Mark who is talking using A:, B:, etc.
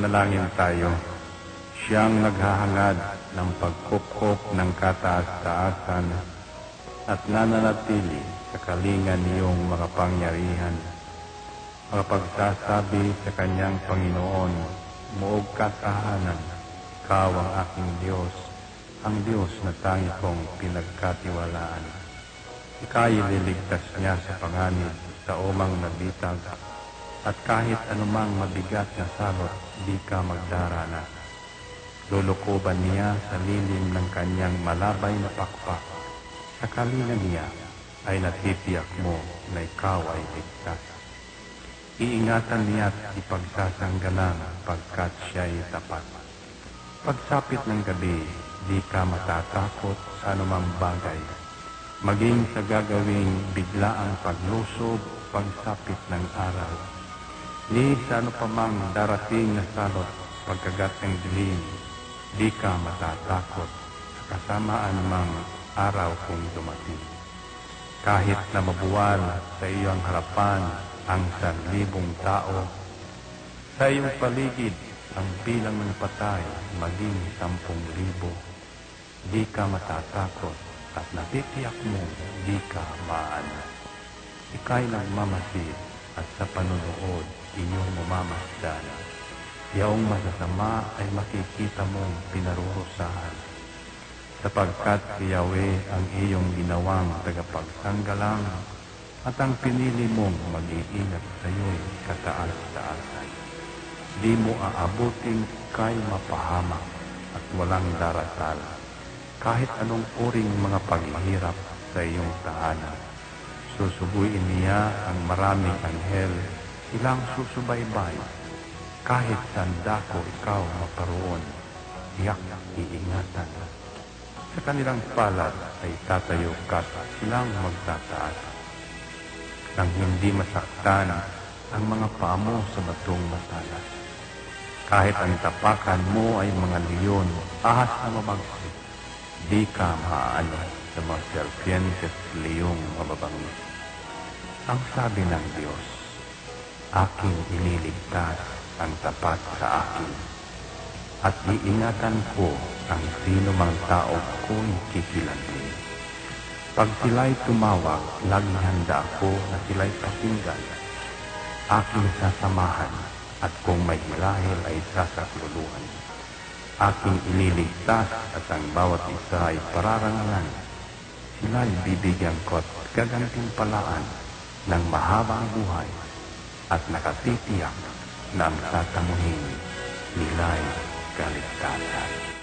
A: Manalangin tayo. Siyang naghahangad ng pagkupkop ng kataas-taasan at nananatili sa kalingan niyong makapangyarihan. Makapagsasabi sa kanyang Panginoon, Muog katahanan, Ikaw ang aking Diyos, ang Diyos na tangi kong pinagkatiwalaan. Ika'y liligtas niya sa panganib sa umang nabitag at kahit anumang mabigat na salot, di ka magdarana. Lulukuban niya sa lilim ng kanyang malabay na pakpak. Sa kalinga niya ay natitiyak mo na ikaw ay ligtas. Iingatan niya at ipagsasanggalang pagkat siya'y tapat. Pagsapit ng gabi, di ka matatakot sa anumang bagay. Maging sa gagawing biglaang paglusob, pagsapit ng araw. Ni sa ano pa mang darating na salot, pagkagat ng dilim, di ka matatakot sa kasamaan mang araw kung dumating. Kahit na mabuwal sa iyong harapan ang sanlibong tao, sa iyong paligid ang bilang ng patay maging sampung libo, di ka matatakot at natitiyak mo di ka maano. Ika'y nagmamasid at sa panunood inyong mamamasdan. Yaong masasama ay makikita mong pinarurusahan. Sapagkat si Yahweh ang iyong ginawang tagapagsanggalang at ang pinili mong mag-iingat sa iyo'y kataas-taasan. Di mo aabuting kay mapahamak at walang darasal kahit anong uring mga paghihirap sa iyong tahanan. Susubuin niya ang maraming anghel, silang susubaybay. Kahit sanda ko ikaw maparoon, tiyak iingatan. Sa kanilang palad ay tatayo ka silang magtataas. Nang hindi masaktan ang mga paa mo sa batong matalas. Kahit ang tapakan mo ay mga leon, ahas na mabagsik, di ka maaano sa mga serpientes liyong mababangis. Ang sabi ng Diyos, aking ililigtas ang tapat sa akin at iingatan ko ang sino mang tao ko'y kikilanli. Pag sila'y tumawag, laging handa ako na sila'y pakinggan. Aking sasamahan at kung may hilahil ay sasakluluhan. Aking ililigtas at ang bawat isa ay pararangalan. Sila'y bibigyan ko at gagantimpalaan ng mahabang buhay at nakatitiyak ng tatamuhin nila'y kaligtasan.